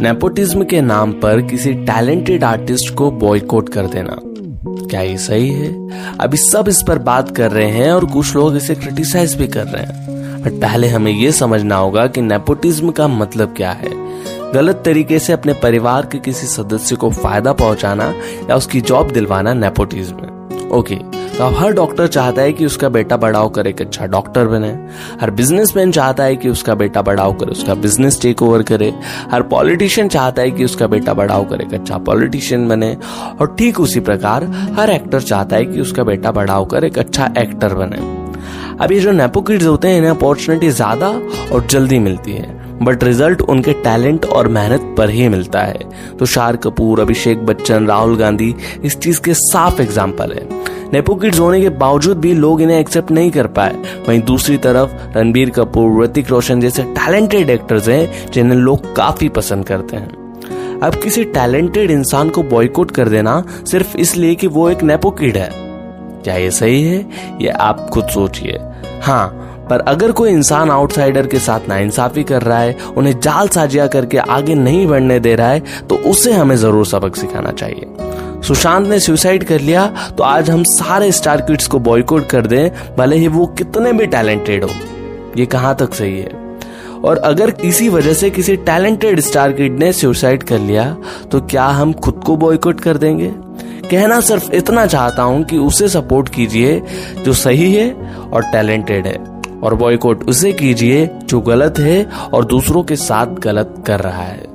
Nepotism के नाम पर किसी टैलेंटेड आर्टिस्ट को बॉयकॉट कर देना। क्या ये सही है? अभी सब इस पर बात कर रहे हैं और कुछ लोग इसे क्रिटिसाइज भी कर रहे हैं। बट पहले हमें यह समझना होगा कि नेपोटिज्म का मतलब क्या है। गलत तरीके से अपने परिवार के किसी सदस्य को फ़ायदा पहुंचाना या उसकी जॉब दिलवाना नेपोटिज्म है। ओके तो अब हर डॉक्टर चाहता है कि उसका बेटा बड़ा होकर एक अच्छा डॉक्टर बने। हर बिजनेसमैन चाहता है कि उसका बेटा बड़ा होकर उसका बिज़नेस टेक ओवर करे। हर पॉलिटिशियन चाहता है कि उसका बेटा बड़ा होकर एक अच्छा पॉलिटिशियन बने। और ठीक उसी प्रकार हर एक्टर चाहता है कि उसका बेटा बड़ा होकर एक अच्छा एक्टर बने। अब ये जो नेपो किड्स होते हैं, इन्हें अपॉर्चुनिटी ज़्यादा और जल्दी मिलती है। बट रिज़ल्ट उनके टैलेंट और मेहनत पर ही मिलता है। तो शार कपूर, अभिषेक बच्चन, राहुल गांधी इस चीज़ के साफ़ एग्ज़ाम्पल है। नेपो किड्स होने के बावजूद भी लोग इन्हें एक्सेप्ट नहीं कर पाए। वहीं दूसरी तरफ़, रणबीर कपूर, ऋतिक रोशन जैसे टैलेंटेड एक्टर्स हैं, जिन्हें लोग काफ़ी पसंद करते हैं। अब किसी टैलेंटेड इंसान को बॉयकॉट कर देना सिर्फ़ इसलिए कि वो एक नेपो किड है। क्या ये सही है? ये आप खुद सोचिए। हाँ पर अगर कोई इंसान आउटसाइडर के साथ नाइंसाफी कर रहा है, उन्हें जाल साजिया करके आगे नहीं बढ़ने दे रहा है तो उसे हमें ज़रूर सबक सिखाना चाहिए। सुशांत ने सुसाइड कर लिया तो आज हम सारे स्टार किड्स को बॉयकॉट कर दें, भले ही वो कितने भी टैलेंटेड हो। ये कहाँ तक सही है? और अगर किसी वजह से किसी टैलेंटेड स्टार किड ने सुसाइड कर लिया तो क्या हम खुद को बॉयकॉट कर देंगे? कहना सिर्फ़ इतना चाहता हूँ कि उसे सपोर्ट कीजिए, जो सही है और टैलेंटेड है, और बॉयकॉट उसे कीजिए, जो गलत है और दूसरों के साथ गलत कर रहा है।